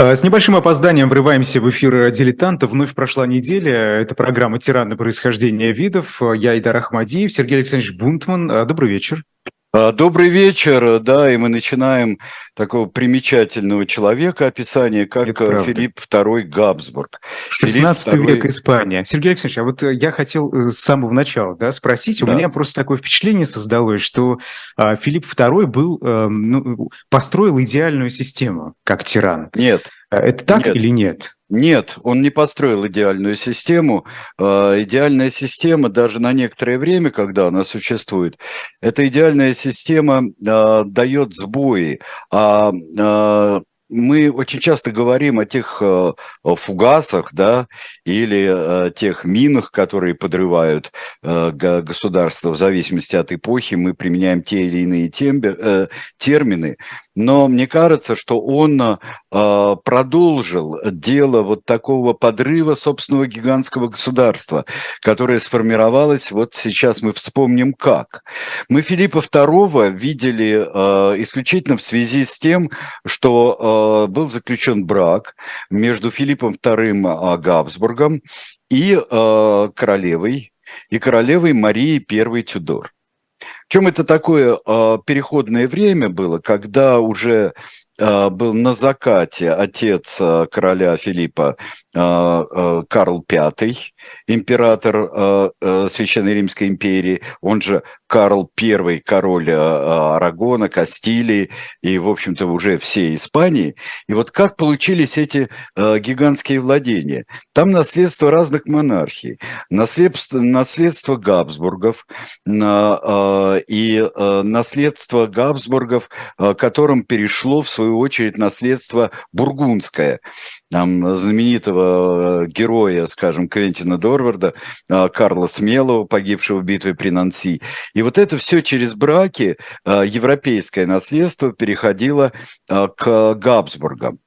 А, с небольшим опозданием врываемся в эфир «Дилетанта». Вновь прошла неделя. Это программа «Тираны происхождения видов». Я Идар Ахмадиев, Сергей Александрович Бунтман. А, добрый вечер. А, добрый вечер, да, и мы начинаем такого примечательного человека, описание, как Это Филипп II Габсбург. 16 II... век Испания. Сергей Александрович, а вот э, я хотел э, с самого начала да, спросить, да. у меня просто такое впечатление создалось, что а, Филипп II был, а, ну, построил идеальную систему, как тиран. Нет. Это так нет. или нет? Нет, он не построил идеальную систему. А, идеальная система даже на некоторое время, когда она существует, эта идеальная система а, дает сбои, а, а мы очень часто говорим о тех э, фугасах, да, или э, тех минах, которые подрывают э, государство в зависимости от эпохи. Мы применяем те или иные термины, но мне кажется, что он продолжил дело вот такого подрыва собственного гигантского государства, которое сформировалось, вот сейчас мы вспомним как. Мы Филиппа II видели исключительно в связи с тем, что Э, был заключен брак между Филиппом II э, Габсбургом и э, королевой, и королевой Марией I Тюдор. Причем это такое переходное время было, когда уже был на закате отец короля Филиппа Карл V, император Священной Римской империи, он же Карл I, король Арагона, Кастилии и, в общем-то, уже всей Испании. И вот как получились эти гигантские владения? Там наследство разных монархий, наследство, наследство Габсбургов и наследство Габсбургов, которым перешло, в свою очередь, наследство бургундское там, знаменитого героя, скажем, Квентина Дорварда, Карла Смелого, погибшего в битве при Нанси. И вот это все через браки, а, европейское наследство переходило а, к Габсбургам.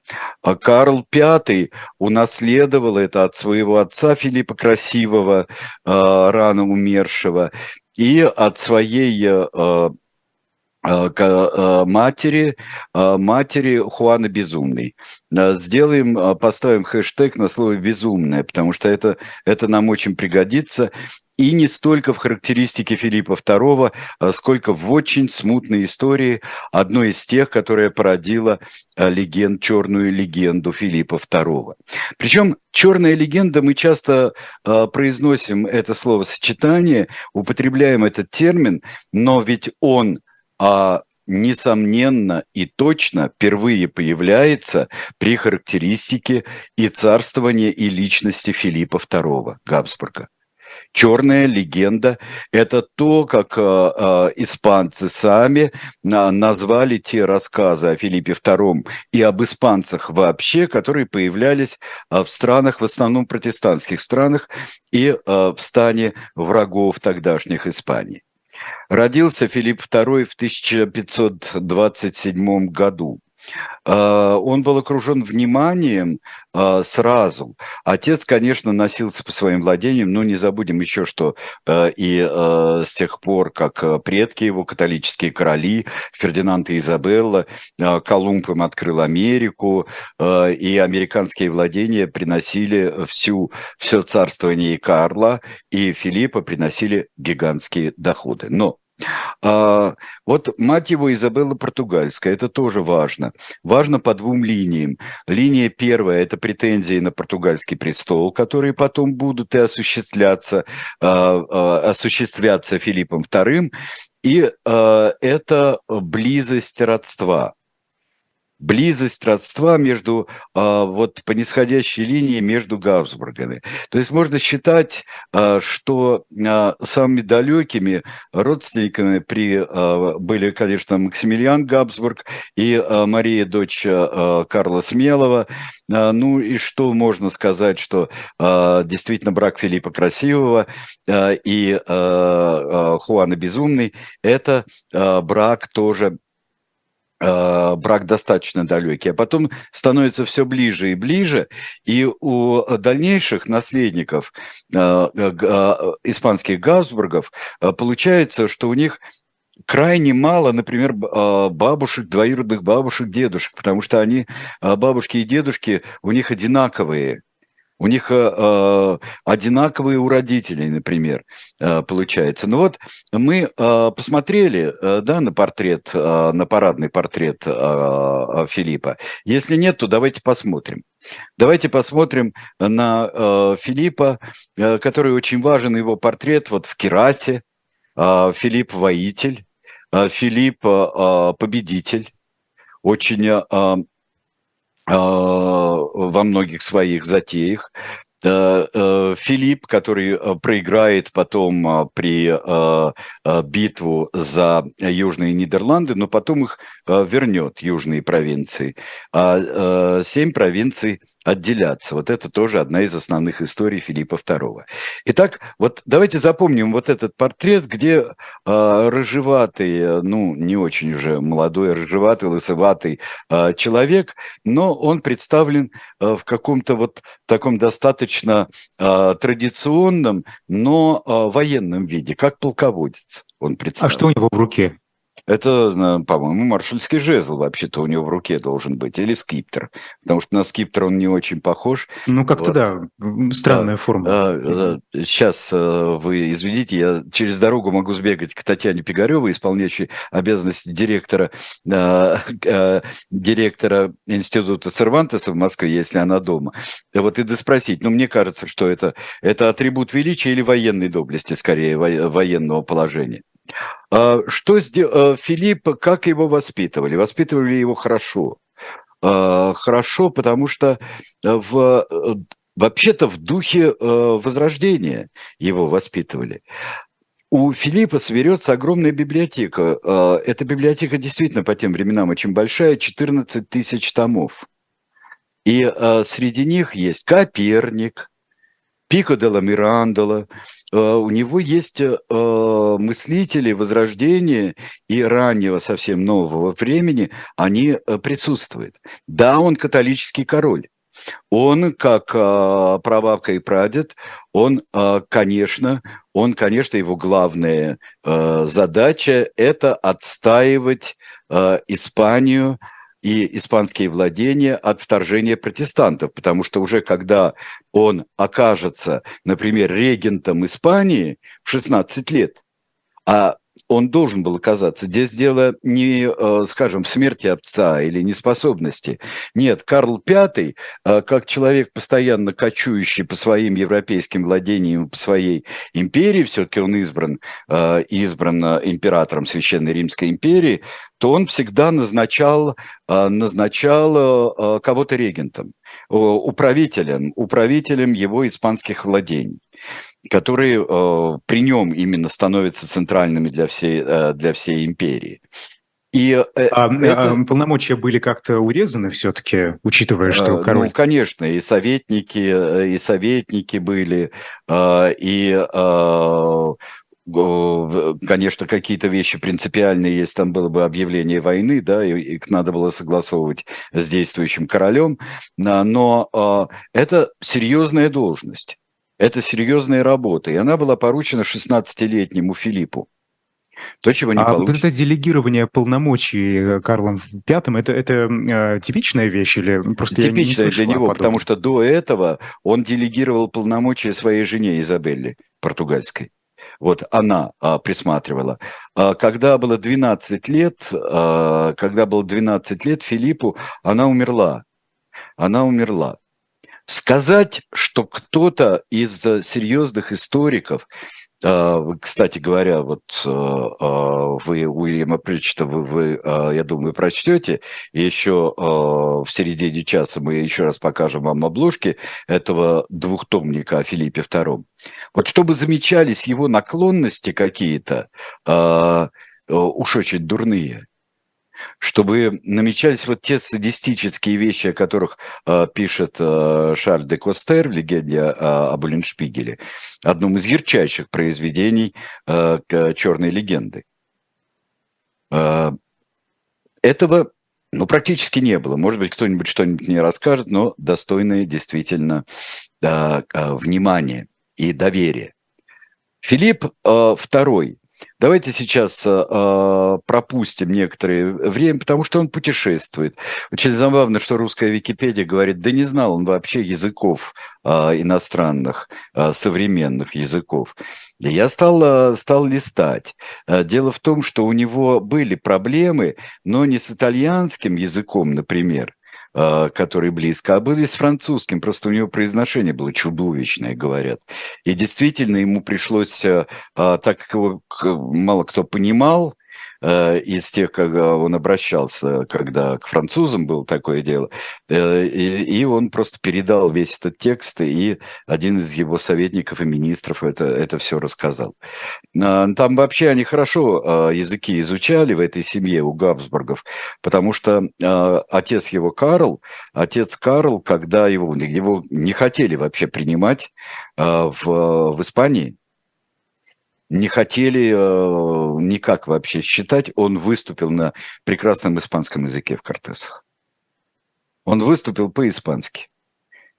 А Карл V унаследовал это от своего отца Филиппа Красивого, рано умершего, и от своей матери, матери Хуана Безумный. Сделаем, поставим хэштег на слово «безумное», потому что это, это нам очень пригодится и не столько в характеристике Филиппа II, сколько в очень смутной истории, одной из тех, которая породила легенд, черную легенду Филиппа II. Причем черная легенда, мы часто э, произносим это словосочетание, употребляем этот термин, но ведь он э, несомненно и точно впервые появляется при характеристике и царствования и личности Филиппа II Габсбурга. Черная легенда – это то, как э, э, испанцы сами э, назвали те рассказы о Филиппе II и об испанцах вообще, которые появлялись э, в странах, в основном протестантских странах и э, в стане врагов тогдашних Испании. Родился Филипп II в 1527 году. А, он был окружен вниманием а, сразу. Отец, конечно, носился по своим владениям, но не забудем еще, что а, и с тех пор, как предки его, католические короли, Фердинанд и Изабелла, Колумб им открыл Америку, и американские владения приносили всю, все царствование Карла, и Филиппа приносили гигантские доходы. Но а, вот мать его Изабелла Португальская, это тоже важно. Важно по двум линиям. Линия первая – это претензии на португальский престол, которые потом будут и осуществляться, а, а, осуществляться Филиппом II. И а, это близость родства близость родства между, а, вот по нисходящей линии между Габсбургами. То есть можно считать, а, что а, самыми далекими родственниками при, были, конечно, Максимилиан Габсбург и Мария, дочь Карла Смелого. Ну и что можно сказать, что действительно брак Филиппа Красивого и Хуана Безумный – это брак тоже Э, брак достаточно далекий, а потом становится все ближе и ближе, и у дальнейших наследников э, э, испанских Габсбургов получается, что у них крайне мало, например, бабушек, двоюродных бабушек, дедушек, потому что они, бабушки и дедушки, у них одинаковые у них э, одинаковые у родителей, например, э, получается. Ну вот мы э, посмотрели, э, да, на портрет, э, на парадный портрет э, Филиппа. Если нет, то давайте посмотрим. Давайте посмотрим на э, Филиппа, э, который очень важен, его портрет вот в Керасе. Э, Филипп воитель, э, Филипп э, победитель. Очень э, Э, во многих своих затеях. Э, э, Филипп, который проиграет потом при битву за Южные Нидерланды, но потом их вернет, южные провинции. А семь провинций отделяться. Вот это тоже одна из основных историй Филиппа II. Итак, вот давайте запомним вот этот портрет, где э, рыжеватый, ну, не очень уже молодой, рыжеватый, лысоватый э, человек, но он представлен э, в каком-то вот таком достаточно э, традиционном, но э, военном виде, как полководец он представлен. А что у него в руке? Это, по-моему, маршальский жезл вообще-то у него в руке должен быть, или скиптер, потому что на скиптер он не очень похож. Ну, как-то вот. да, странная да, форма. А, сейчас э, вы извините, я через дорогу могу сбегать к Татьяне Пигаревой, исполняющей обязанности директора, э, э, директора Института Сервантеса в Москве, если она дома. Вот и доспросить. Ну, мне кажется, что это, это атрибут величия или военной доблести, скорее, военного положения. А, что сделал Филипп, как его воспитывали? Воспитывали его хорошо. А, хорошо, потому что в, вообще-то в духе а, Возрождения его воспитывали. У Филиппа соберется огромная библиотека. Эта библиотека действительно по тем временам очень большая, 14 тысяч томов. И среди них есть Коперник, Пико де ла Мирандола. Э, у него есть э, мыслители Возрождения и раннего совсем нового времени, они э, присутствуют. Да, он католический король. Он, как прабабка и прадед, он, конечно, он, конечно, его главная задача – это отстаивать Испанию и испанские владения от вторжения протестантов, потому что уже когда он окажется, например, регентом Испании в 16 лет, а он должен был оказаться. Здесь дело не, э, скажем, смерти отца или неспособности. Нет, Карл V, э, как человек, постоянно кочующий по своим европейским владениям, по своей империи, все-таки он избран, э, избран императором Священной Римской империи, то он всегда назначал, назначал кого-то регентом, управителем, управителем его испанских владений которые э, при нем именно становятся центральными для всей, э, для всей империи. И э, а, это... а полномочия были как-то урезаны все-таки, учитывая, что э, король... Ну, конечно, и советники, э, и советники были, и конечно, какие-то вещи принципиальные, если там было бы объявление войны, да, и их надо было согласовывать с действующим королем, но это серьезная должность. Это серьезная работа, и она была поручена 16-летнему Филиппу. То, чего не а получится. это делегирование полномочий э, Карлом Пятым, это, это э, типичная вещь или просто Типичная для него, потому что до этого он делегировал полномочия своей жене Изабелле, португальской. Вот она а, присматривала. А, когда было 12 лет, а, когда было 12 лет Филиппу, она умерла. Она умерла. Сказать, что кто-то из э, серьезных историков, э, кстати говоря, вот э, вы Уильяма Причета, вы, вы, я думаю, прочтете. Еще в середине часа мы еще раз покажем вам обложки этого двухтомника о Филиппе II. Вот чтобы замечались его наклонности какие-то, уж очень дурные – чтобы намечались вот те садистические вещи, о которых э, пишет э, Шарль де Костер в «Легенде э, об Уллиншпигеле», одном из ярчайших произведений э, «Черной легенды». Э, этого ну, практически не было. Может быть, кто-нибудь что-нибудь мне расскажет, но достойное действительно э, э, внимания и доверия. Филипп э, II Давайте сейчас э, пропустим некоторое время, потому что он путешествует. Очень забавно, что русская Википедия говорит, да не знал он вообще языков э, иностранных, э, современных языков. И я стал, стал листать. Дело в том, что у него были проблемы, но не с итальянским языком, например, Э, который близко, а были с французским, просто у него произношение было чудовищное, говорят. И действительно ему пришлось, э, а, так как его мало кто понимал, Э, из тех, когда он обращался, когда к французам было такое дело, э, и он просто передал весь этот текст, и один из его советников и министров это, это все рассказал. А, там вообще они хорошо а, языки изучали в этой семье у Габсбургов, потому что а, отец его Карл, отец Карл, когда его, его не хотели вообще принимать в, в Испании, не хотели э, никак вообще считать, он выступил на прекрасном испанском языке в Кортесах. Он выступил по-испански.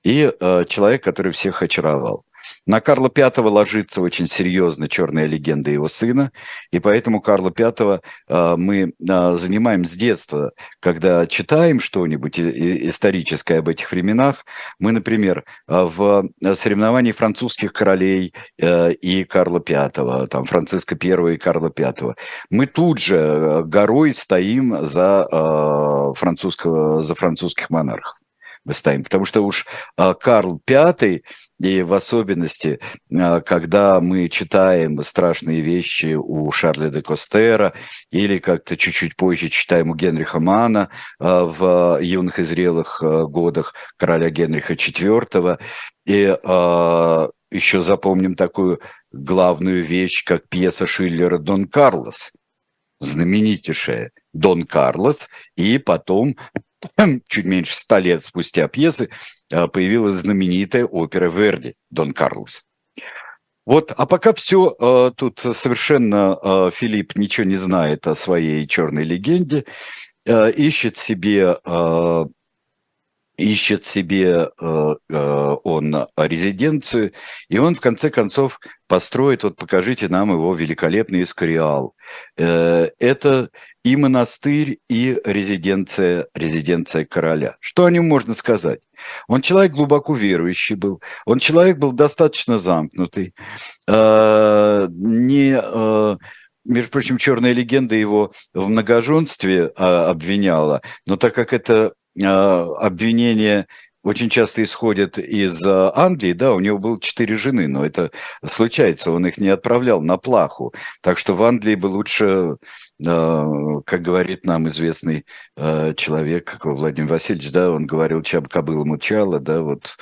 И э, человек, который всех очаровал. На Карла V ложится очень серьезно черная легенда его сына, и поэтому Карла V э, мы э, занимаем с детства, когда читаем что-нибудь историческое об этих временах. Мы, например, э, в соревновании французских королей и Карла V, там Франциска I и Карла V, мы тут же горой стоим за, французского, за французских монархов мы ставим. Потому что уж Карл V и в особенности, а, когда мы читаем страшные вещи у Шарля де Костера или как-то чуть-чуть позже читаем у Генриха Мана а, в юных и зрелых годах короля Генриха IV, и еще запомним такую главную вещь, как пьеса Шиллера «Дон Карлос», знаменитейшая «Дон Карлос», и потом чуть меньше ста лет спустя пьесы Э, появилась знаменитая опера Верди «Дон Карлос». Вот, а пока все, э, тут совершенно э, Филипп ничего не знает о своей черной легенде, ищет себе ищет себе э, э, он резиденцию, и он в конце концов построит, вот покажите нам его великолепный Искариал. Э, это и монастырь, и резиденция, резиденция короля. Что о нем можно сказать? Он человек глубоко верующий был, он человек был достаточно замкнутый, э, не... Э, между прочим, черная легенда его в многоженстве а, обвиняла, но так как это обвинения очень часто исходят из а, Англии, да, у него было четыре жены, но это случается, он их не отправлял на плаху. Так что в Англии бы лучше, а, как говорит нам известный человек, Владимир Васильевич, да, он говорил, чем кобыла мучала, да, вот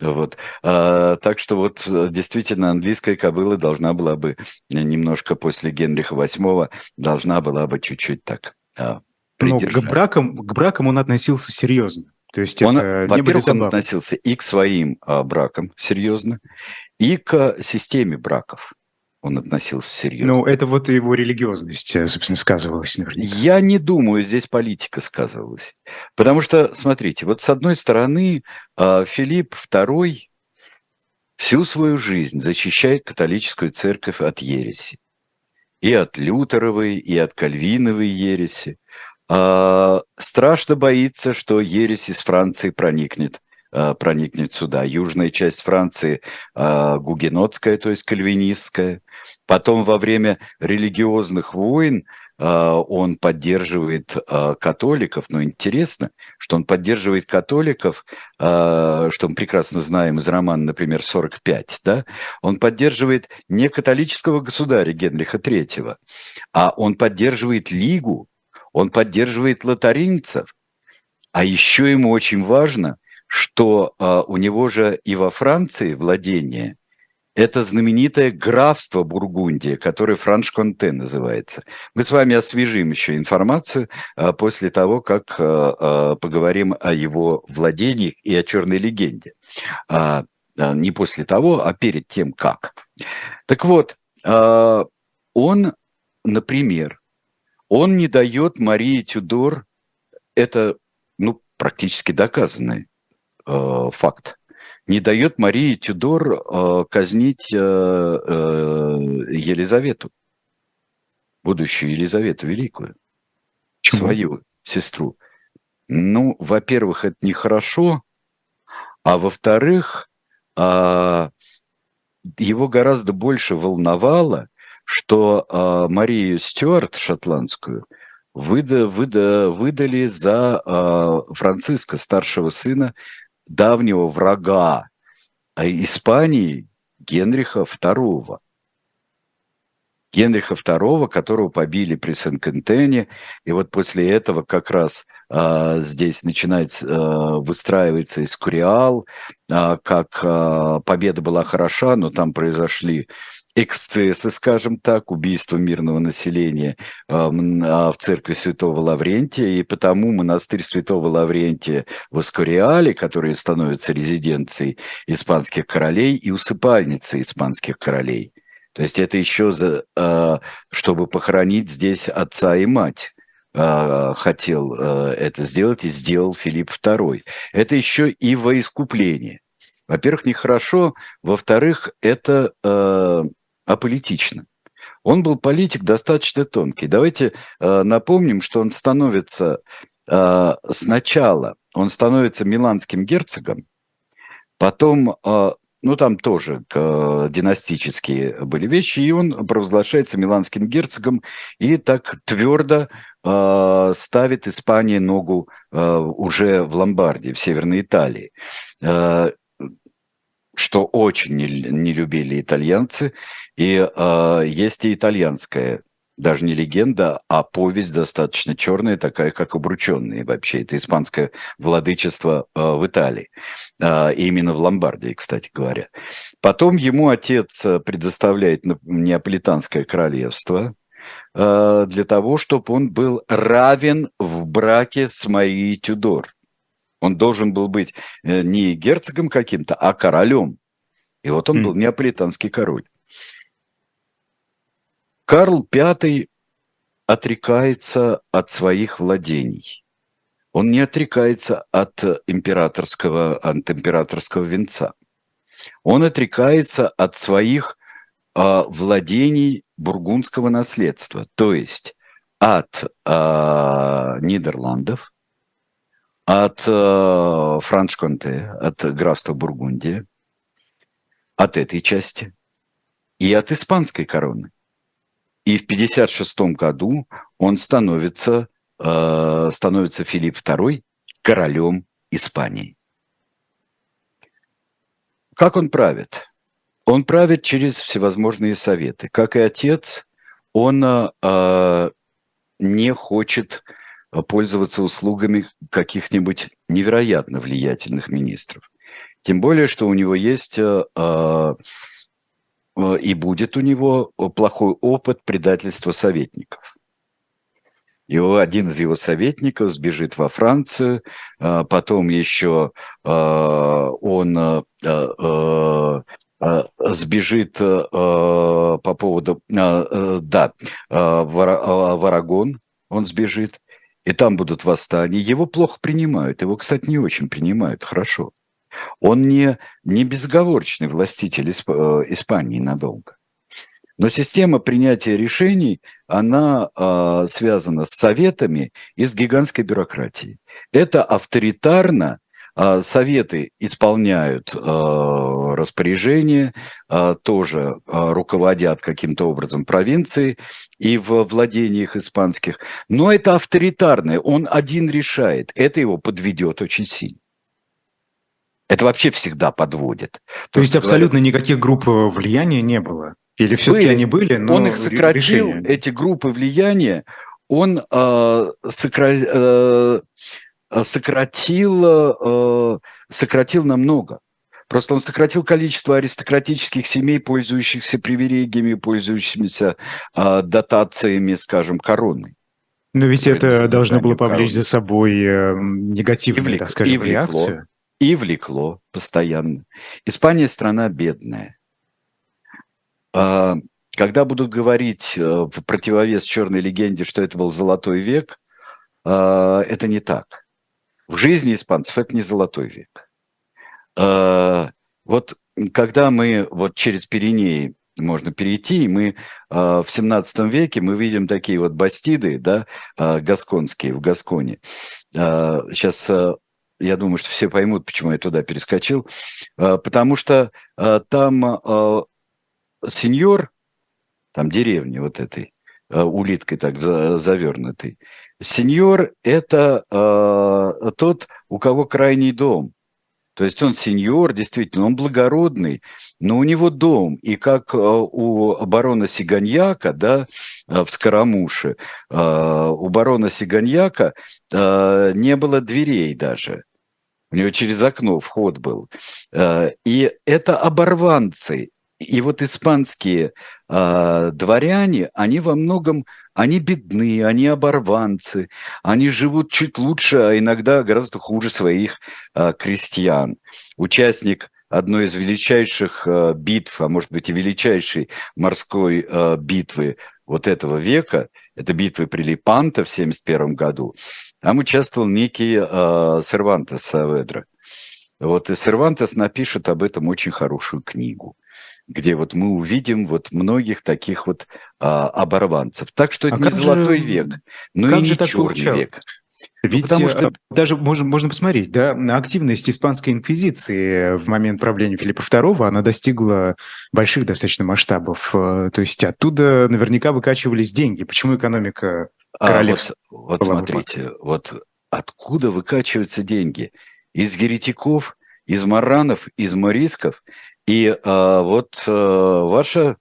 вот. А, так что вот действительно английская кобыла должна была бы немножко после Генриха VIII должна была бы чуть-чуть так но к бракам, к бракам он относился серьезно. То есть он, это во-первых, он относился и к своим а, бракам серьезно, и к системе браков он относился серьезно. Ну, это вот его религиозность, э, собственно, сказывалась наверняка. Я не думаю, здесь политика сказывалась. Потому что, смотрите, вот с одной стороны, а, Филипп II всю свою жизнь защищает католическую церковь от ереси. И от Лютеровой, и от Кальвиновой ереси. А, страшно боится, что ересь из Франции проникнет а, проникнет сюда. Южная часть Франции а, гугенотская, то есть кальвинистская. Потом во время религиозных войн он поддерживает католиков. Но интересно, что он поддерживает католиков, что мы прекрасно знаем из романа, например, «45», да? он поддерживает не католического государя Генриха III, а он поддерживает Лигу, он поддерживает лотаринцев. А еще ему очень важно, что а, у него же и во Франции владение – это знаменитое графство Бургундия, которое Франш-Конте называется. Мы с вами освежим еще информацию а, после того, как а, а, поговорим о его владениях и о черной легенде. А, а, не после того, а перед тем, как. Так вот, он, например, он не дает Марии Тюдор, это ну, практически доказанный э, факт, не дает Марии Тюдор э, казнить э, э, Елизавету. будущую Елизавету Великую, Почему? свою сестру. Ну, во-первых, это нехорошо, а во-вторых, а, его гораздо больше волновало, что а, Марию Стюарт шотландскую выда, выда, выдали за а, Франциска, старшего сына, давнего врага Испании Генриха II. Генриха II, которого побили при Сен-Кентене, и вот после этого как раз а, здесь начинает а, выстраиваться Искуриал, а, как а, победа была хороша, но там произошли эксцессы, скажем так, убийство мирного населения а, в церкви Святого Лаврентия, и потому монастырь Святого Лаврентия в Искуриале, который становится резиденцией испанских королей и усыпальницей испанских королей – то есть это еще за, а, чтобы похоронить здесь отца и мать а, хотел это сделать и сделал Филипп II. Это еще и во искупление. Во-первых, нехорошо. Во-вторых, это аполитично. Он был политик достаточно тонкий. Давайте напомним, что он становится сначала, он становится миланским герцогом, потом ну, там тоже э, династические были вещи, и он провозглашается миланским герцогом и так твердо э, ставит Испании ногу э, уже в Ломбардии, в Северной Италии, э, что очень не, не любили итальянцы, и э, есть и итальянская даже не легенда, а повесть достаточно черная, такая, как обрученные вообще. Это испанское владычество э, в Италии, э, именно в Ломбардии, кстати говоря. Потом ему отец предоставляет Неаполитанское королевство для того, чтобы он был равен в браке с Марией Тюдор. Он должен был быть не герцогом каким-то, а королем. И вот он mm. был неаполитанский король. Карл V отрекается от своих владений. Он не отрекается от императорского, от императорского венца. Он отрекается от своих э, владений бургундского наследства, то есть от э, Нидерландов, от э, Франш-Конте, от графства Бургундия, от этой части и от испанской короны. И в 1956 году он становится, э, становится Филипп II королем Испании. Как он правит? Он правит через всевозможные советы. Как и отец, он э, не хочет пользоваться услугами каких-нибудь невероятно влиятельных министров. Тем более, что у него есть э, Э, и будет у него э, плохой опыт предательства советников. Его, один из его советников сбежит во Францию, э, потом еще он сбежит по поводу, да, в Арагон он сбежит, и там будут восстания. Его плохо принимают, его, кстати, не очень принимают хорошо. Он не, не безоговорочный властитель Исп, э, Испании надолго. Но система принятия решений, она э, связана с советами и с гигантской бюрократией. Это авторитарно, советы исполняют э, распоряжения, э, тоже руководят каким-то образом провинцией и в владениях испанских. Но это авторитарное, он один решает, это его подведет очень сильно. Это вообще всегда подводит. То есть абсолютно говорят, никаких групп э, влияния не было? Или все-таки они были, но Он их сократил, решение... эти группы влияния, он э, сокра... э, сократил, э, сократил намного. Просто он сократил количество аристократических семей, пользующихся привилегиями, пользующимися э, дотациями, скажем, короны. Но ведь это должно было повлечь короны. за собой э, негативную, так скажем, реакцию и влекло постоянно. Испания страна бедная. Когда будут говорить э, в противовес черной легенде, что это был золотой век, это не так. В жизни испанцев это не золотой век. А, вот когда мы вот через Пиренеи можно перейти, и мы в 17 веке мы видим такие вот бастиды, да, гасконские в Гасконе. Сейчас я думаю, что все поймут, почему я туда перескочил, потому что там сеньор, там деревни вот этой, улиткой так завернутой, сеньор – это тот, у кого крайний дом. То есть он сеньор, действительно, он благородный, но у него дом. И как у барона Сиганьяка, да, в Скоромуше, у барона Сиганьяка не было дверей даже. У него через окно вход был. И это оборванцы. И вот испанские дворяне, они во многом они бедны, они оборванцы, они живут чуть лучше, а иногда гораздо хуже своих э, крестьян. Участник одной из величайших э, битв, а может быть и величайшей морской э, битвы вот этого века, это битвы при Лепанто в 1971 году, там участвовал некий э, Сервантес Саведра. Вот и Сервантес напишет об этом очень хорошую книгу где вот мы увидим вот многих таких вот а, оборванцев. Так что это а не золотой же, век, но и не черный получалось? век. Ну, Ведь Потому что... Э, даже можно, можно посмотреть, да, активность испанской инквизиции в момент правления Филиппа II, она достигла больших достаточно масштабов. Э, то есть оттуда наверняка выкачивались деньги. Почему экономика королевства? А вот, вот смотрите, вот откуда выкачиваются деньги? Из еретиков, из маранов, из морисков и а, вот а, ваше,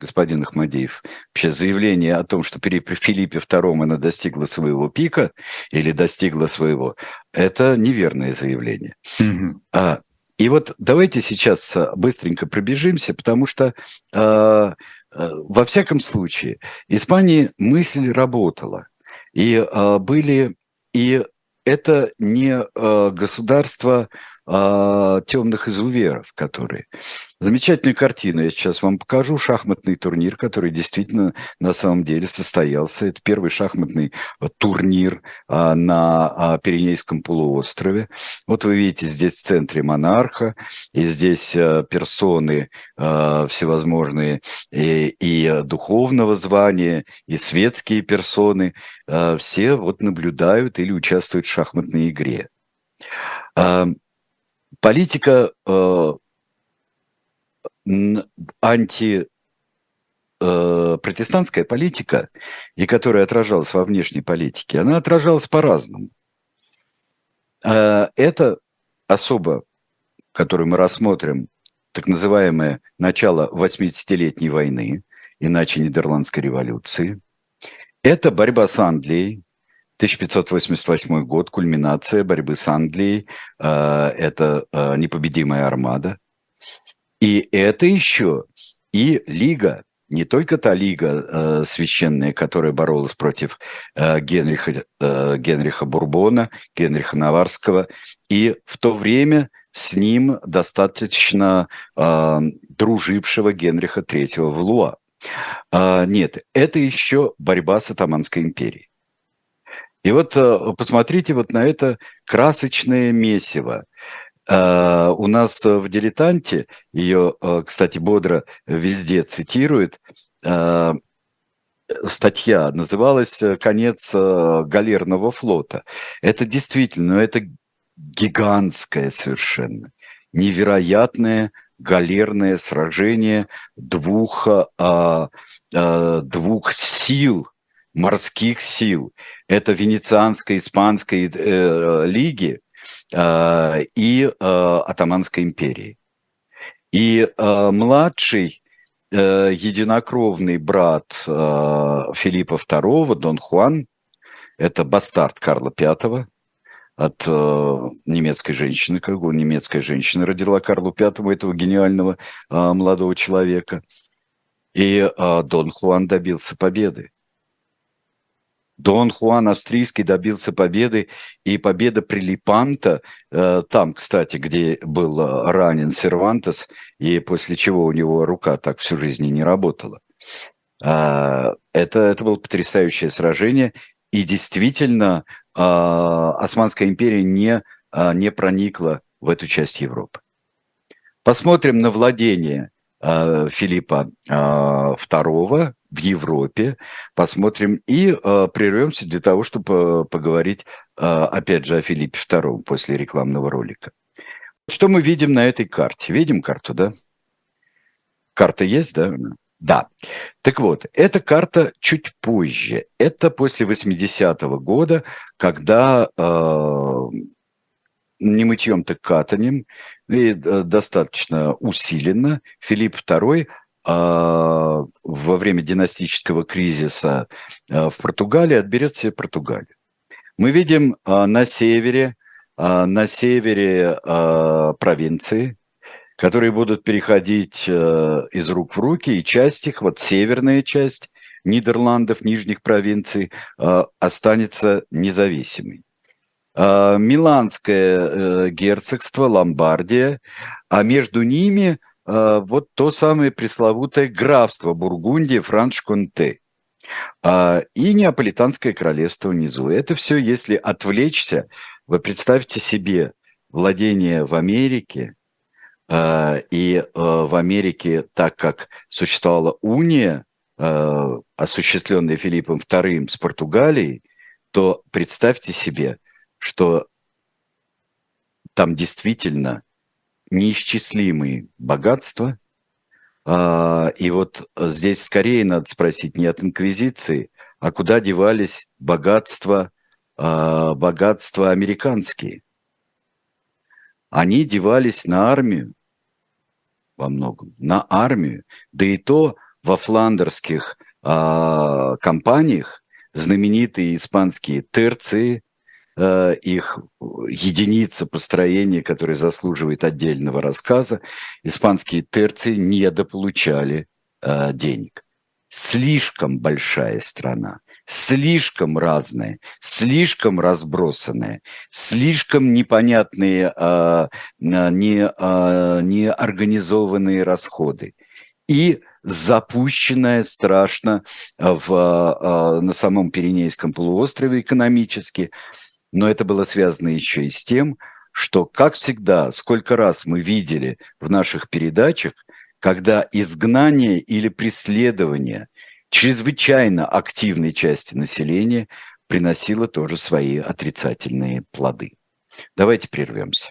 господин Ахмадеев, вообще заявление о том, что при, Филиппе II она достигла своего пика или достигла своего, это неверное заявление. Mm-hmm. А, и вот давайте сейчас быстренько пробежимся, потому что а, а, во всяком случае Испании мысль работала. И а, были... И это не а, государство а, темных изуверов, которые. Замечательная картина, я сейчас вам покажу. Шахматный турнир, который действительно на самом деле состоялся. Это первый шахматный а, турнир а, на а, Пиренейском полуострове. Вот вы видите здесь в центре монарха, и здесь персоны всевозможные и, и духовного звания, и светские персоны. Все вот наблюдают или участвуют в шахматной игре. Политика э, анти э, политика, и которая отражалась во внешней политике, она отражалась по-разному. Э, это особо, которую мы рассмотрим, так называемое начало 80-летней войны, иначе Нидерландской революции. Это борьба с Англией, 1588 год, кульминация борьбы с Англией, э, это э, непобедимая армада. И это еще и лига, не только та лига э, священная, которая боролась против Генриха, Генриха Бурбона, Генриха Наварского, и в то время с ним достаточно дружившего Генриха III в Луа. Нет, это еще борьба с Атаманской империей. И вот э, посмотрите вот на это красочное месиво. Э, у нас в «Дилетанте», ее, э, кстати, бодро везде цитирует, статья называлась «Конец галерного флота». Это действительно, ну, это гигантское совершенно, невероятное галерное сражение двух, двух сил, морских сил это Венецианской, Испанской э, лиги э, и э, Атаманской империи. И э, младший э, единокровный брат э, Филиппа II, Дон Хуан, это бастард Карла V, от э, немецкой женщины, как бы немецкая женщина родила Карлу V, этого гениального э, молодого человека. И э, Дон Хуан добился победы. Дон Хуан Австрийский добился победы, и победа при Липанто, э, там, кстати, где был э, ранен Сервантес, и после чего у него рука так всю жизнь не работала. А, это, это было потрясающее сражение, и действительно а, Османская империя не, а, не проникла в эту часть Европы. Посмотрим на владение Филиппа II в Европе, посмотрим и прервемся для того, чтобы поговорить опять же о Филиппе II после рекламного ролика. Что мы видим на этой карте? Видим карту, да? Карта есть, да? Да. Так вот, эта карта чуть позже. Это после 80-го года, когда э, не мытьем, так катанием, и э, достаточно усиленно Филипп II э, во время династического кризиса э, в Португалии отберет себе Португалию. Мы видим э, на севере, э, на севере провинции, которые будут переходить э, из рук в руки, и часть их, вот северная часть Нидерландов, нижних провинций, останется независимой. Э, Миланское герцогство, Ломбардия, а между ними вот то самое пресловутое графство Бургундия, Франш-Конте и Неаполитанское королевство внизу. Это все, если отвлечься, вы представьте себе владение в Америке, Э, и э, в Америке, так как существовала уния, э, осуществленная Филиппом II с Португалией, то представьте себе, что там действительно неисчислимые богатства. И вот здесь скорее надо спросить не от инквизиции, а куда девались богатства, богатства американские. Они девались на армию, во многом, на армию, да и то во фландерских э, компаниях знаменитые испанские терции, э, их единица построения, которая заслуживает отдельного рассказа, испанские терции недополучали э, денег. Слишком большая страна слишком разные, слишком разбросанные, слишком непонятные, э, не, э, неорганизованные расходы. И запущенная страшно в, э, на самом Пиренейском полуострове экономически. Но это было связано еще и с тем, что, как всегда, сколько раз мы видели в наших передачах, когда изгнание или преследование – чрезвычайно активной части населения приносило тоже свои отрицательные плоды. Давайте прервемся.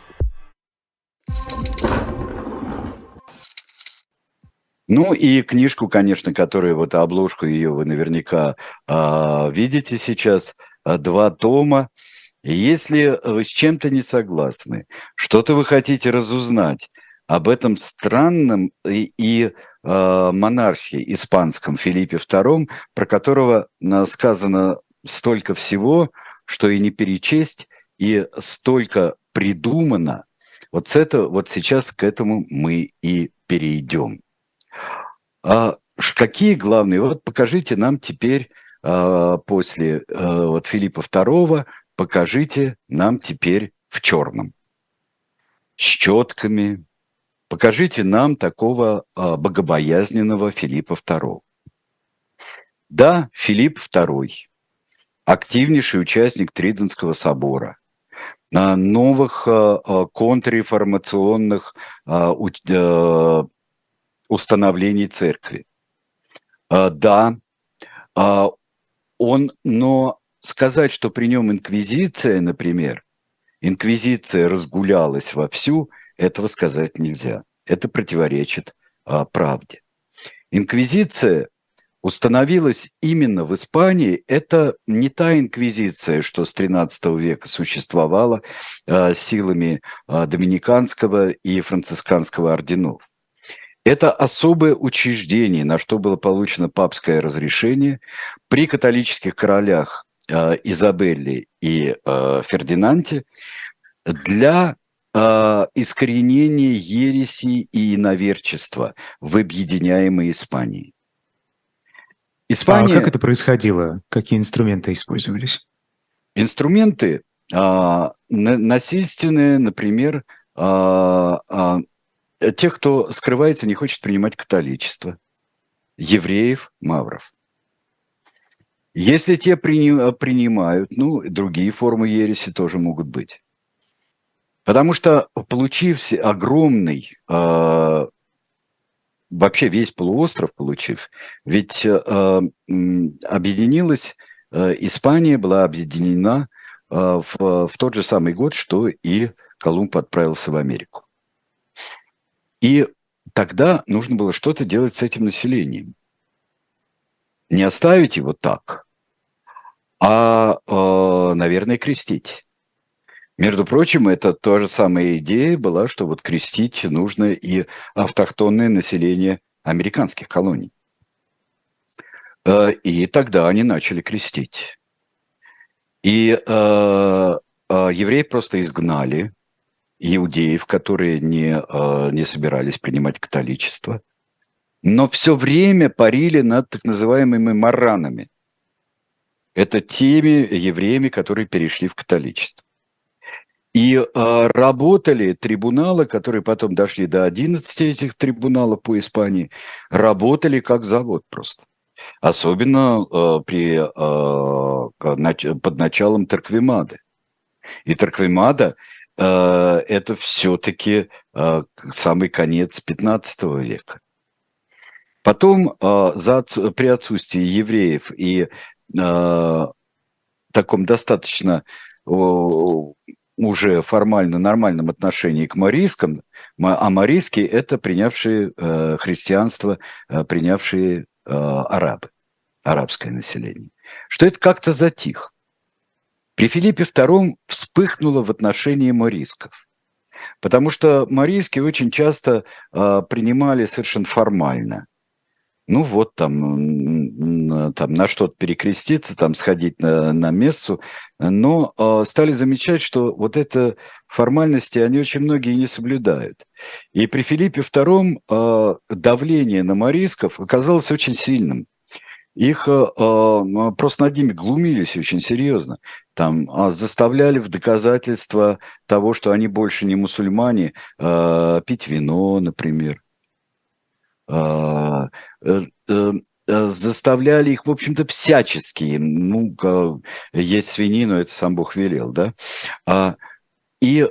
Ну и книжку, конечно, которую вот обложку ее вы наверняка э, видите сейчас, а, два тома. Если вы с чем-то не согласны, что-то вы хотите разузнать об этом странном и, и э, монархе испанском Филиппе II, про которого сказано столько всего, что и не перечесть, и столько придумано, вот, это, вот сейчас к этому мы и перейдем. А какие главные? Вот покажите нам теперь а, после а, вот Филиппа II, покажите нам теперь в черном. С четками. Покажите нам такого а, богобоязненного Филиппа II. Да, Филипп II, активнейший участник Триденского собора, новых контрреформационных установлений церкви. А, да, а, он, но сказать, что при нем инквизиция, например, инквизиция разгулялась вовсю, этого сказать нельзя. Это противоречит а, правде. Инквизиция установилась именно в Испании, это не та инквизиция, что с XIII века существовала силами доминиканского и францисканского орденов. Это особое учреждение, на что было получено папское разрешение при католических королях э, Изабелле и э, Фердинанте для э, искоренения ереси и иноверчества в объединяемой Испании. Испания... А как это происходило? Какие инструменты использовались? Инструменты а, насильственные, например, а, а, тех, кто скрывается, не хочет принимать католичество, евреев, мавров. Если те при, принимают, ну, другие формы ереси тоже могут быть. Потому что, получив огромный э, вообще весь полуостров получив. Ведь э, объединилась э, Испания, была объединена э, в, в тот же самый год, что и Колумб отправился в Америку. И тогда нужно было что-то делать с этим населением. Не оставить его так, а, э, наверное, крестить. Между прочим, это та же самая идея была, что вот крестить нужно и автохтонное население американских колоний. Э, и тогда они начали крестить. И э, э, евреев просто изгнали, иудеев, которые не, э, не собирались принимать католичество, но все время парили над так называемыми маранами. Это теми евреями, которые перешли в католичество. И э, работали трибуналы, которые потом дошли до 11 этих трибуналов по Испании, работали как завод просто. Особенно э, при, э, под началом Тарквимады. И Тарквимада это все-таки э, самый конец 15 века. Потом э, за, при отсутствии евреев и э, таком достаточно уже формально нормальном отношении к марийским, а марийские – это принявшие э, христианство, э, принявшие э, арабы, арабское население. Что это как-то затих. При Филиппе II вспыхнуло в отношении марийсков. Потому что марийские очень часто э, принимали совершенно формально ну вот там, там на что-то перекреститься, там сходить на, на мессу, но э, стали замечать, что вот это формальности, они очень многие не соблюдают. И при Филиппе II э, давление на марийсков оказалось очень сильным. Их э, просто над ними глумились очень серьезно. Там э, заставляли в доказательство того, что они больше не мусульмане, э, пить вино, например Э, э, э, заставляли их, в общем-то, всячески. Ну, есть свинину, это сам Бог велел, да? А, и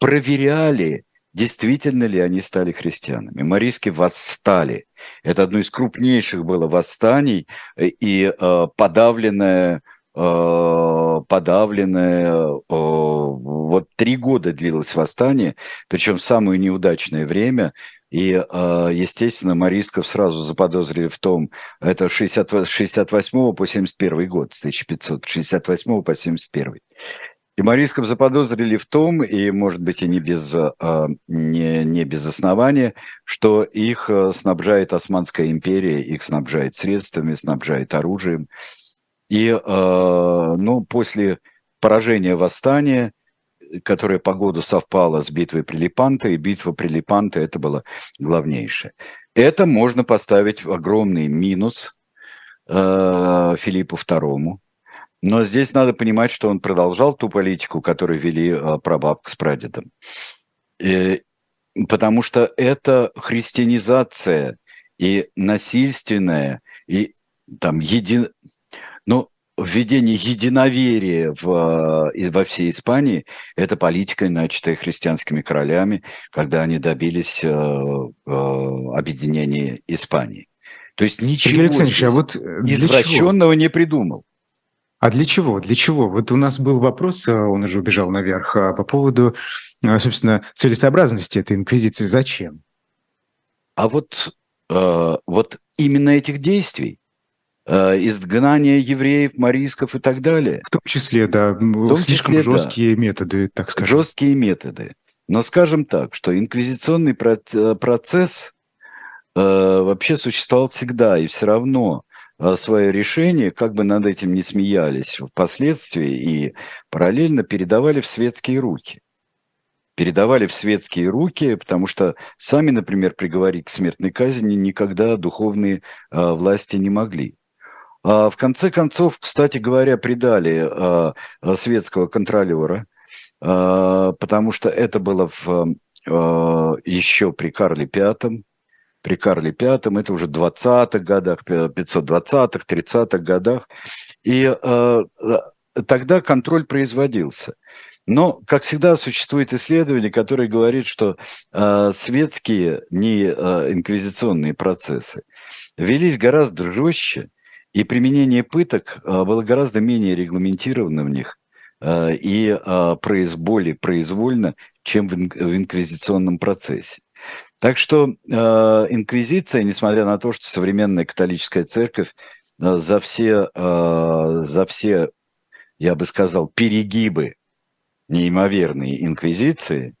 проверяли, действительно ли они стали христианами. Марийски восстали. Это одно из крупнейших было восстаний и подавленное подавленное. Вот три года длилось восстание, причем в самое неудачное время. И, естественно, Марисков сразу заподозрили в том, это 60, 68 по 71 год, с 1568 по 71. И Марисков заподозрили в том, и, может быть, и не без, а, не, не без основания, что их а, снабжает Османская империя, их снабжает средствами, снабжает оружием. И ну, после поражения восстания которая по году совпала с битвой при Лепанто, и битва при Лепанто это было главнейшее. Это можно поставить в огромный минус э, Филиппу II. Но здесь надо понимать, что он продолжал ту политику, которую вели э, прабабка с прадедом. И, потому что это христианизация и насильственная, и там един... Ну, введение единоверия в, во всей Испании – это политика, начатая христианскими королями, когда они добились э, э, объединения Испании. То есть ничего а вот извращенного чего? не придумал. А для чего? Для чего? Вот у нас был вопрос, э, он уже убежал наверх, а по поводу, э, собственно, целесообразности этой инквизиции. Зачем? А вот, э, вот именно этих действий. Изгнание евреев, марийсков и так далее. В том числе, да, том слишком числе, жесткие да. методы, так скажем. Жесткие методы. Но скажем так, что инквизиционный процесс вообще существовал всегда, и все равно свое решение, как бы над этим не смеялись впоследствии, и параллельно передавали в светские руки. Передавали в светские руки, потому что сами, например, приговорить к смертной казни никогда духовные э, власти не могли. А, в конце концов, кстати говоря, предали а, светского контролера, а, потому что это было в, еще при Карле V, при Карле V, это уже в 20-х годах, 520-х, 30-х годах, и тогда контроль производился. Но, как всегда, существует исследование, которое говорит, что э, светские, не э, инквизиционные процессы велись гораздо жестче, и применение пыток а, было гораздо менее регламентировано в них а, и а, более произвольно, чем в инквизиционном процессе. Так что инквизиция, несмотря на то, что современная католическая церковь за все, за все, я бы сказал, перегибы неимоверные инквизиции,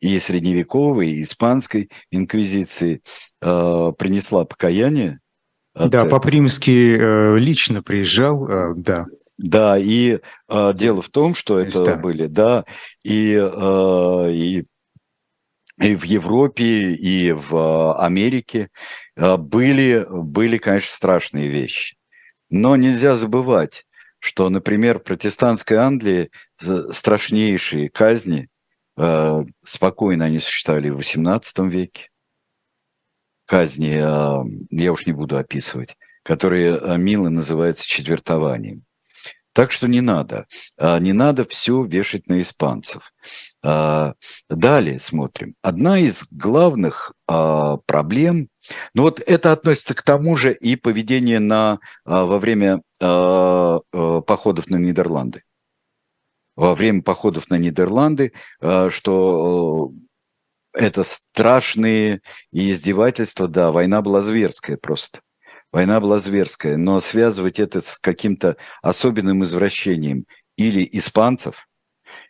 и средневековой, и испанской инквизиции принесла покаяние, да, Папа Римский э, лично приезжал, э, да. Да, и э, дело в том, что это Места. были, да, и, и, и в Европе, и в Америке были, были, конечно, страшные вещи. Но нельзя забывать, что, например, в протестантской Англии страшнейшие казни спокойно они существовали в XVIII веке казни, я уж не буду описывать, которые мило называются четвертованием. Так что не надо. А, не надо все вешать на испанцев. Далее смотрим. Одна из главных проблем, ну вот это относится к тому же и поведение на, во время походов на Нидерланды. Во время походов на Нидерланды, что это страшные издевательства, да, война была зверская просто. Война была зверская, но связывать это с каким-то особенным извращением или испанцев,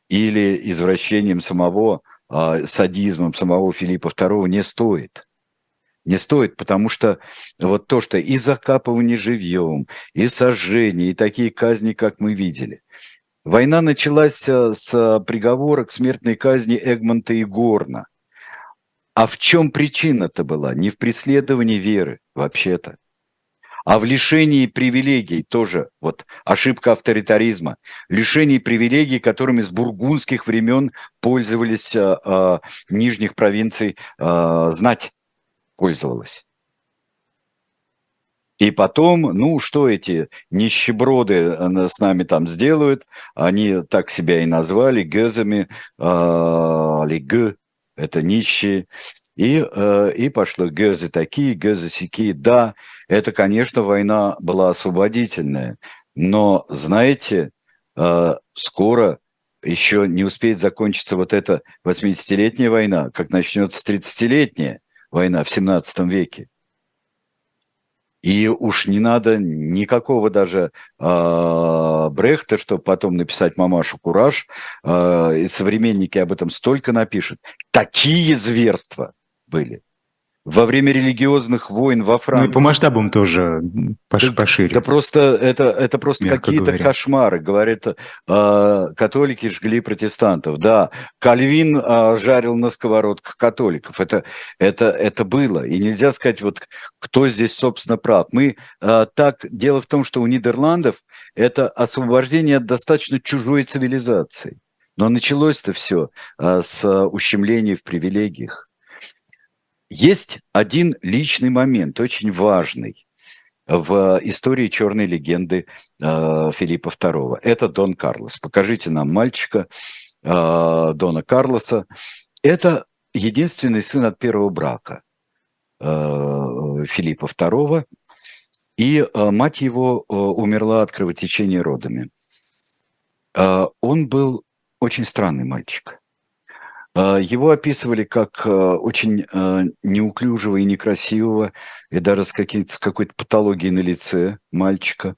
или извращением самого, э, садизмом самого Филиппа II не стоит. Не стоит, потому что вот то, что и закапывание живьем, и сожжение, и такие казни, как мы видели. Война началась э, с приговора к смертной казни Эгмонта и Горна – а в чем причина-то была? Не в преследовании веры, вообще-то, а в лишении привилегий тоже, вот ошибка авторитаризма, лишении привилегий, которыми с бургундских времен пользовались а, а, нижних провинций, а, знать пользовалась. И потом, ну, что эти нищеброды э, с нами там сделают? Они так себя и назвали, гезами, э, или г, это нищие. И, э, и пошло гезы такие, гезы сякие. Да, это, конечно, война была освободительная, но, знаете, э, скоро еще не успеет закончиться вот эта 80-летняя война, как начнется 30-летняя война в 17 веке. И уж не надо никакого даже э, Брехта, чтобы потом написать «Мамашу Кураж», э, и современники об этом столько напишут. Такие зверства были во время религиозных войн во Франции. Ну и по масштабам тоже пош, да, пошире. Да просто это, это просто какие-то кошмары. Говорят, э, католики жгли протестантов. Да, Кальвин э, жарил на сковородках католиков. Это, это, это было. И нельзя сказать, вот кто здесь, собственно, прав. Мы э, так... Дело в том, что у Нидерландов это освобождение от достаточно чужой цивилизации. Но началось-то все э, с ущемления в привилегиях. Есть один личный момент, очень важный в истории черной легенды э, Филиппа II. Это Дон Карлос. Покажите нам мальчика э, Дона Карлоса. Это единственный сын от первого брака э, Филиппа II. И мать его умерла от кровотечения родами. Он был очень странный мальчик. Его описывали как очень неуклюжего и некрасивого, и даже с, с какой-то патологией на лице мальчика.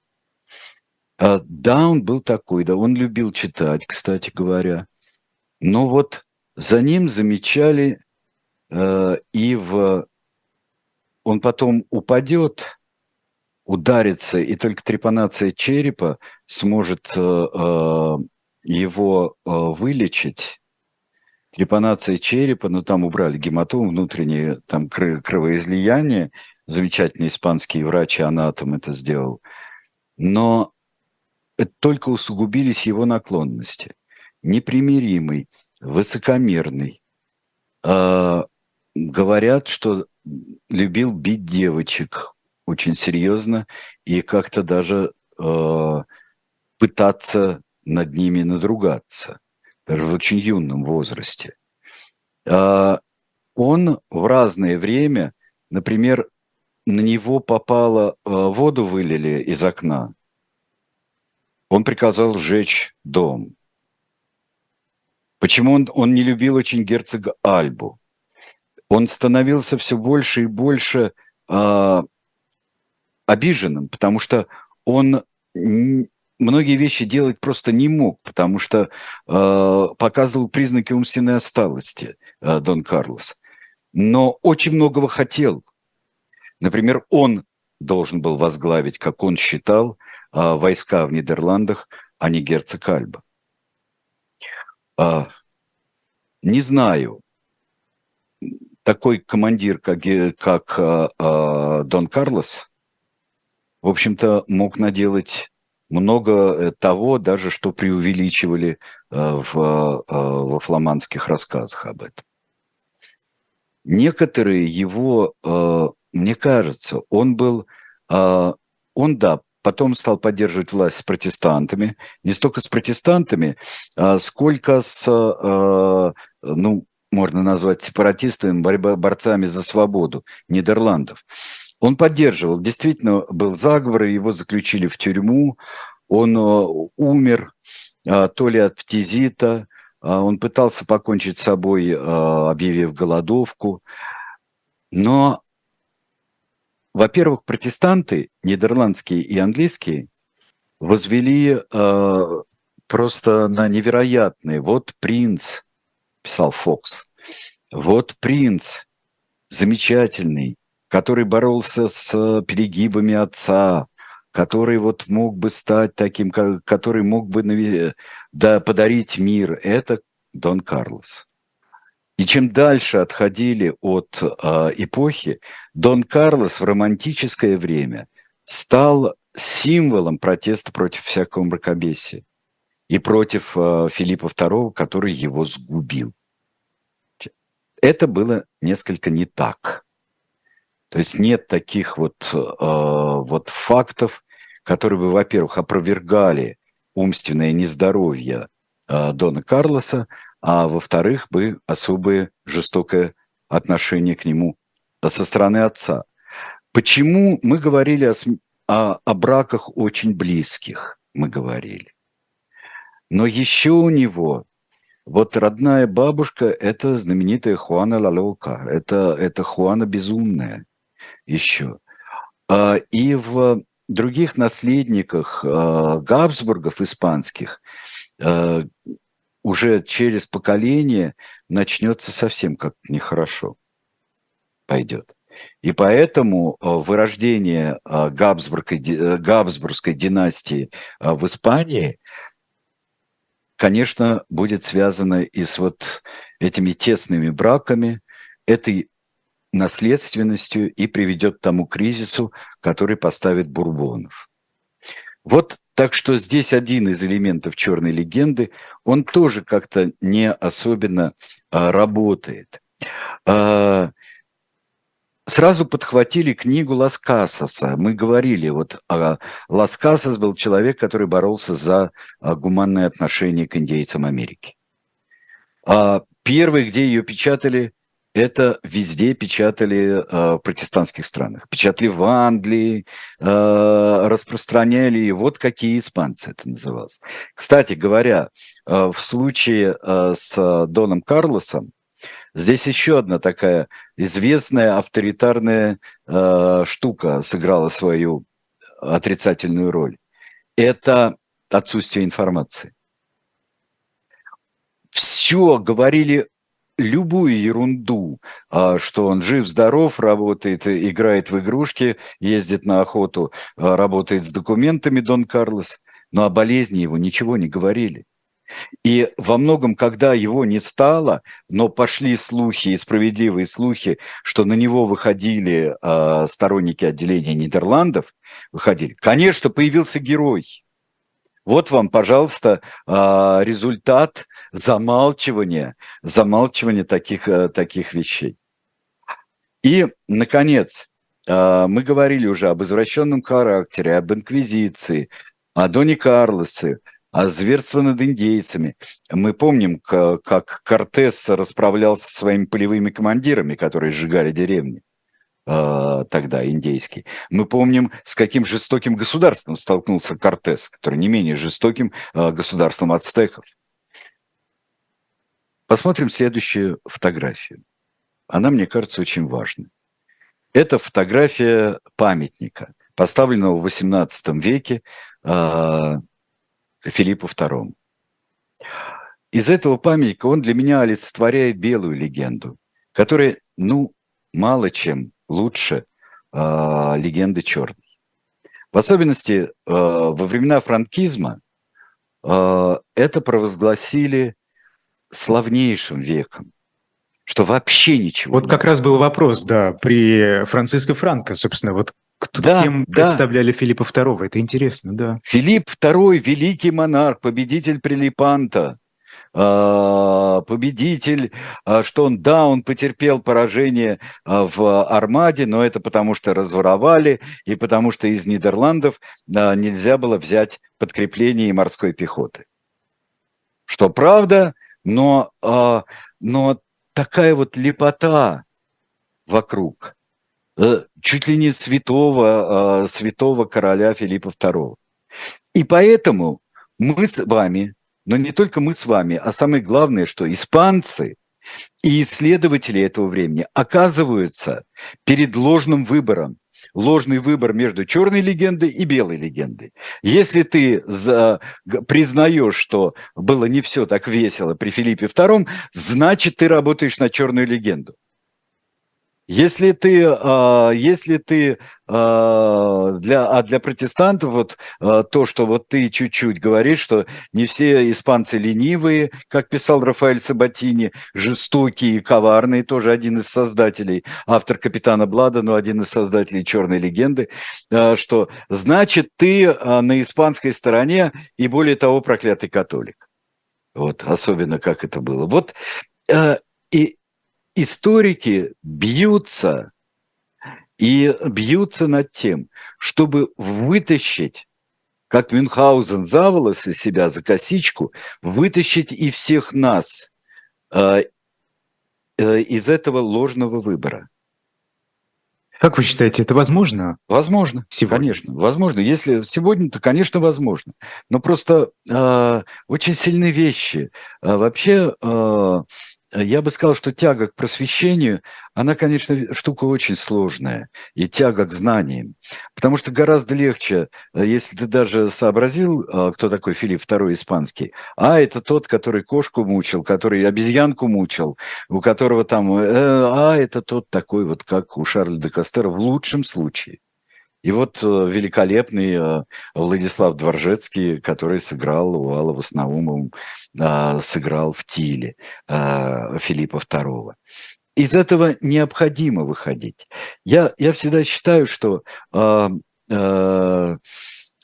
Да, он был такой, да, он любил читать, кстати говоря. Но вот за ним замечали и в... Он потом упадет, ударится, и только трепанация черепа сможет э, э, его э, вылечить. Трепанация черепа, ну там убрали гематом, внутреннее там кровоизлияние, замечательный испанский врач-анатом это сделал. Но только усугубились его наклонности. Непримиримый, высокомерный. Э, говорят, что любил бить девочек, очень серьезно и как-то даже э, пытаться над ними надругаться, даже в очень юном возрасте. Э, он в разное время, например, на него попало, э, воду вылили из окна, он приказал сжечь дом. Почему он, он не любил очень герцога Альбу? Он становился все больше и больше э, обиженным, потому что он многие вещи делать просто не мог, потому что э, показывал признаки умственной осталости э, Дон Карлос. Но очень многого хотел. Например, он должен был возглавить, как он считал, э, войска в Нидерландах, а не герцог Альба. Э, не знаю, такой командир, как, как э, э, Дон Карлос, в общем-то, мог наделать много э, того, даже что преувеличивали э, в, э, во фламандских рассказах об этом. Некоторые его, мне кажется, он был, он, да, потом стал поддерживать власть с протестантами, не столько с протестантами, сколько с, ну, можно назвать сепаратистами, борьба, борцами за свободу Нидерландов. Он поддерживал, действительно был заговор, его заключили в тюрьму, он э, умер э, то ли от фтизита, э, он пытался покончить с собой, объявив голодовку. Но, во-первых, протестанты, нидерландские и английские, возвели просто на невероятные. Вот принц, писал Фокс, вот принц, замечательный, который боролся с перегибами отца, который вот мог бы стать таким, который мог бы да, подарить мир, это Дон Карлос. И чем дальше отходили от э, эпохи, Дон Карлос в романтическое время стал символом протеста против всякого мракобесия и против э, Филиппа II, который его сгубил. Это было несколько не так. То есть нет таких вот, э, вот фактов, которые бы, во-первых, опровергали умственное нездоровье э, Дона Карлоса, а во-вторых, бы особое жестокое отношение к нему со стороны отца. Почему мы говорили о, о, о браках очень близких? Мы говорили. Но еще у него вот родная бабушка – это знаменитая Хуана Лалока, это, это Хуана Безумная еще. А, и в других наследниках а, Габсбургов испанских а, уже через поколение начнется совсем как нехорошо пойдет. И поэтому вырождение Габсбургской, Габсбургской династии в Испании, конечно, будет связано и с вот этими тесными браками, этой наследственностью и приведет к тому кризису, который поставит Бурбонов. Вот так что здесь один из элементов черной легенды, он тоже как-то не особенно а, работает. А, сразу подхватили книгу Лас Касаса. Мы говорили, вот а, Лас Касас был человек, который боролся за а, гуманное отношение к индейцам Америки. А, первый, где ее печатали, это везде печатали э, в протестантских странах. Печатали в Англии, э, распространяли. Вот какие испанцы это называлось. Кстати говоря, э, в случае э, с Доном Карлосом, здесь еще одна такая известная авторитарная э, штука сыграла свою отрицательную роль. Это отсутствие информации. Все говорили любую ерунду, а, что он жив-здоров, работает, играет в игрушки, ездит на охоту, а, работает с документами Дон Карлос, но о болезни его ничего не говорили. И во многом, когда его не стало, но пошли слухи и справедливые слухи, что на него выходили э, сторонники отделения Нидерландов, выходили, конечно, появился герой – вот вам, пожалуйста, а, результат замалчивания, замалчивания таких, э, таких вещей. И, наконец, а, мы говорили уже об извращенном характере, об инквизиции, о Доне Карлосе, о зверстве над индейцами. Мы помним, как Кортес расправлялся со своими полевыми командирами, которые сжигали деревни. Э, тогда индейский. Мы помним, с каким жестоким государством столкнулся Кортес, который не менее жестоким э, государством ацтеков. Посмотрим следующую фотографию. Она, мне кажется, очень важной. Это фотография памятника, поставленного в XVIII веке э, Филиппу II. Из этого памятника он для меня олицетворяет белую легенду, которая, ну, мало чем лучше э, легенды черной. В особенности э, во времена франкизма э, это провозгласили славнейшим веком, что вообще ничего. Вот как раз был вопрос, да, при Франциско Франко, собственно, вот кто, да, кем да. представляли Филиппа II, это интересно, да. Филипп II – великий монарх, победитель Прилипанта, победитель, а, что он, да, он потерпел поражение а, в Армаде, но это потому что разворовали и потому что из Нидерландов нельзя было взять подкрепление морской пехоты. Что правда, но, но такая вот лепота вокруг, э, чуть ли не святого, святого короля Филиппа II. И поэтому мы с вами но не только мы с вами, а самое главное, что испанцы и исследователи этого времени оказываются перед ложным выбором. Ложный выбор между черной легендой и белой легендой. Если ты за, признаешь, что было не все так весело при Филиппе II, значит, ты работаешь на черную легенду. Если ты, а, если ты а, для, а для протестантов вот а, то, что вот ты чуть-чуть говоришь, что не все испанцы ленивые, как писал Рафаэль Сабатини, жестокие и коварные, тоже один из создателей, автор «Капитана Блада», но один из создателей «Черной легенды», что значит ты на испанской стороне и более того проклятый католик. Вот особенно как это было. Вот и историки бьются и бьются над тем, чтобы вытащить, как Мюнхгаузен за волосы себя, за косичку, вытащить и всех нас э, э, из этого ложного выбора. Как вы считаете, это возможно? Возможно, сегодня. конечно, возможно. Если сегодня, то, конечно, возможно. Но просто э, очень сильные вещи. А вообще э, я бы сказал, что тяга к просвещению, она, конечно, штука очень сложная, и тяга к знаниям. Потому что гораздо легче, э, если ты даже сообразил, э, кто такой Филипп II испанский, а это тот, который кошку мучил, который обезьянку мучил, у которого там, э, а это тот такой вот, как у Шарля де Кастера в лучшем случае. И вот э, великолепный э, Владислав Дворжецкий, который сыграл у Алла с Наумовым, а, сыграл в Тиле а, Филиппа II. Из этого необходимо выходить. Я, я всегда считаю, что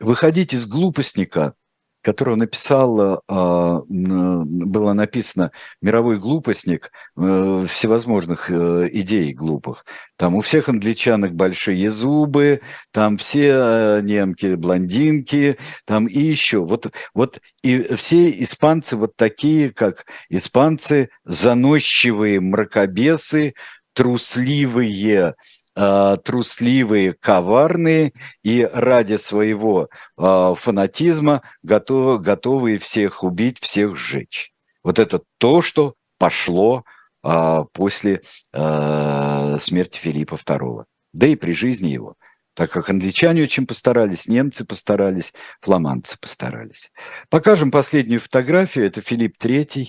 выходить из глупостника которого написал, было написано «Мировой глупостник» всевозможных идей глупых. Там у всех англичанок большие зубы, там все немки блондинки, там и еще. Вот, вот и все испанцы вот такие, как испанцы, заносчивые мракобесы, трусливые, э, трусливые, коварные и ради своего э, фанатизма готовы, готовые всех убить, всех сжечь. Вот это то, что пошло э, после э, смерти Филиппа II, да и при жизни его. Так как англичане очень постарались, немцы постарались, фламандцы постарались. Покажем последнюю фотографию. Это Филипп III.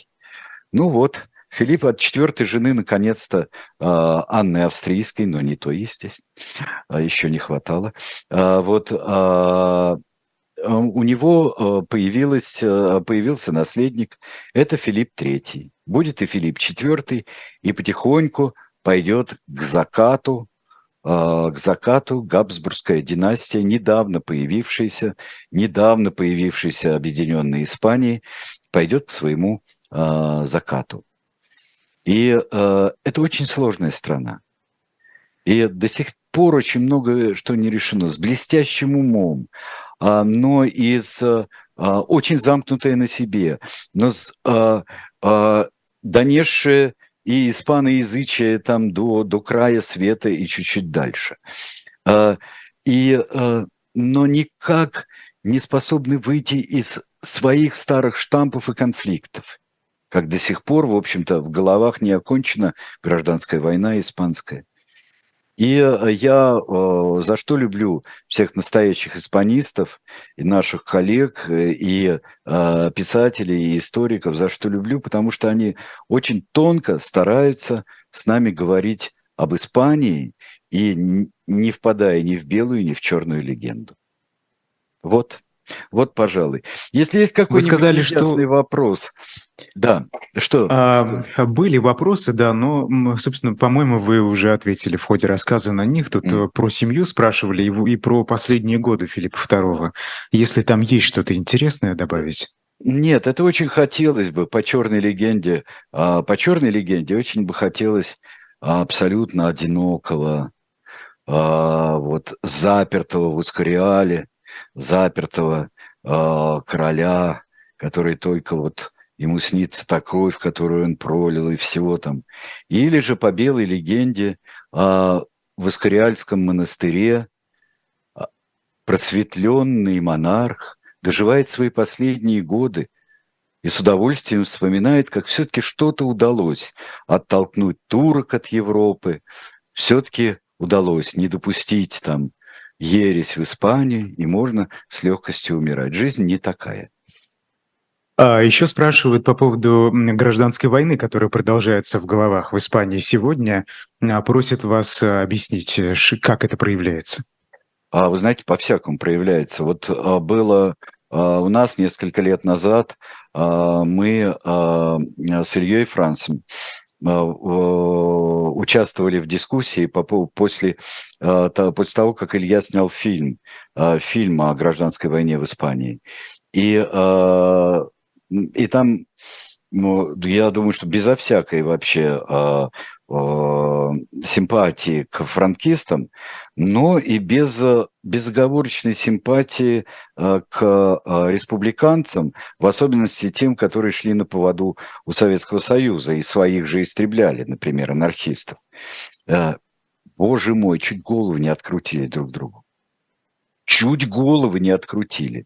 Ну вот, Филипп от четвертой жены, наконец-то, а, Анны Австрийской, но не то, естественно, а, еще не хватало. А, вот у него появилась, появился наследник, это Филипп III. Будет и Филипп IV, и потихоньку пойдет к закату, к закату Габсбургская династия, недавно появившаяся, недавно появившаяся Объединенной Испании, пойдет к своему закату. И э, это очень сложная страна. И до сих пор очень много что не решено с блестящим умом, э, но и с э, очень замкнутая на себе, но с э, э, донесшее и испаноязычие там до, до края света и чуть-чуть дальше. Э, и, э, но никак не способны выйти из своих старых штампов и конфликтов как до сих пор, в общем-то, в головах не окончена гражданская война испанская. И э, я э, за что люблю всех настоящих испанистов и наших коллег, э, и писателей, и историков, за что люблю, потому что они очень тонко стараются с нами говорить об Испании и не впадая ни в белую, ни в черную легенду. Вот. Вот, пожалуй. Если есть какой-нибудь Вы сказали, что... вопрос. Да, что? А, были вопросы, да, но, собственно, по-моему, вы уже ответили в ходе рассказа на них. Тут mm. про семью спрашивали и, и про последние годы Филиппа II. Если там есть что-то интересное добавить. Нет, это очень хотелось бы по черной легенде. А, по черной легенде очень бы хотелось абсолютно одинокого, а, вот запертого в Ускориале, запертого э, короля, который только вот ему снится та кровь, которую он пролил, и всего там. Или же по белой легенде э, в Искариальском монастыре просветленный монарх доживает свои последние годы и с удовольствием вспоминает, как все-таки что-то удалось оттолкнуть турок от Европы, все-таки удалось не допустить там ересь в Испании, и можно с легкостью умирать. Жизнь не такая. А еще спрашивают по поводу гражданской войны, которая продолжается в головах в Испании сегодня. А, просят вас а, объяснить, э, как это проявляется. А вы знаете, по-всякому проявляется. Вот а, было у нас несколько лет назад мы с Ильей Францем участвовали в дискуссии по, после, а, после того, как Илья снял фильм, фильм о гражданской войне в Испании. И, и там, ну, я думаю, что безо всякой вообще Э, симпатии к франкистам, но и без безоговорочной симпатии э, к э, республиканцам, в особенности тем, которые шли на поводу у Советского Союза и своих же истребляли, например, анархистов. Боже мой, чуть голову не открутили друг другу. Чуть головы не открутили.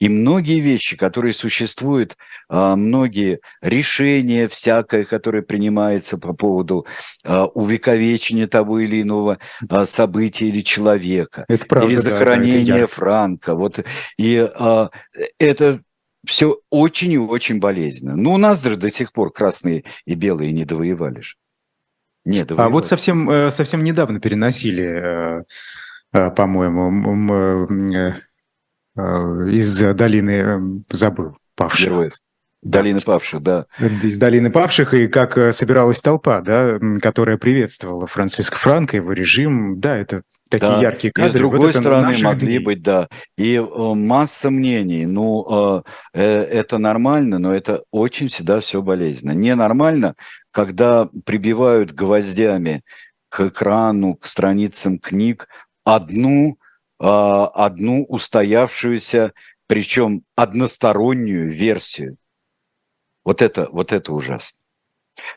И многие вещи, которые существуют, а, многие решения всякое, которое принимается по поводу а, увековечения того или иного а, события или человека, это правда, или захоронения да, это Франка. Вот, и это все очень и очень болезненно. Ну, у нас же до сих пор красные и белые не довоевали же. Не довоевали. А вот совсем, э, совсем недавно переносили, э, э, по-моему, из долины, эм, забыл, павших. Героев. Долины павших, да. Из долины павших, и как э, собиралась толпа, да, которая приветствовала Франциско Франко, его режим, да, это такие да. яркие кадры. И с другой вот стороны могли дней. быть, да, и э, масса мнений. Ну, э, это нормально, но это очень всегда все болезненно. Ненормально, когда прибивают гвоздями к экрану, к страницам книг одну, одну устоявшуюся, причем одностороннюю версию вот это, вот это ужасно.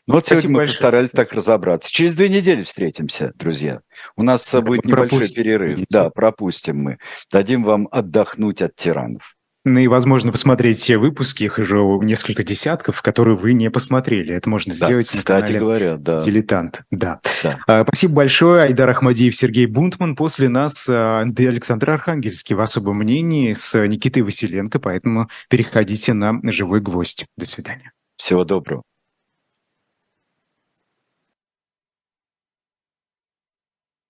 Ну вот Спасибо сегодня мы большое. постарались так разобраться. Через две недели встретимся, друзья. У нас будет небольшой пропустим. перерыв. Да, пропустим мы. Дадим вам отдохнуть от тиранов. Ну и, возможно, посмотреть все выпуски, их уже несколько десятков, которые вы не посмотрели. Это можно да, сделать кстати на канале говоря, да. «Дилетант». Да. да. А, спасибо большое. Айдар Ахмадиев, Сергей Бунтман. После нас а, Александр Архангельский в особом мнении с Никитой Василенко, поэтому переходите на «Живой гвоздь». До свидания. Всего доброго.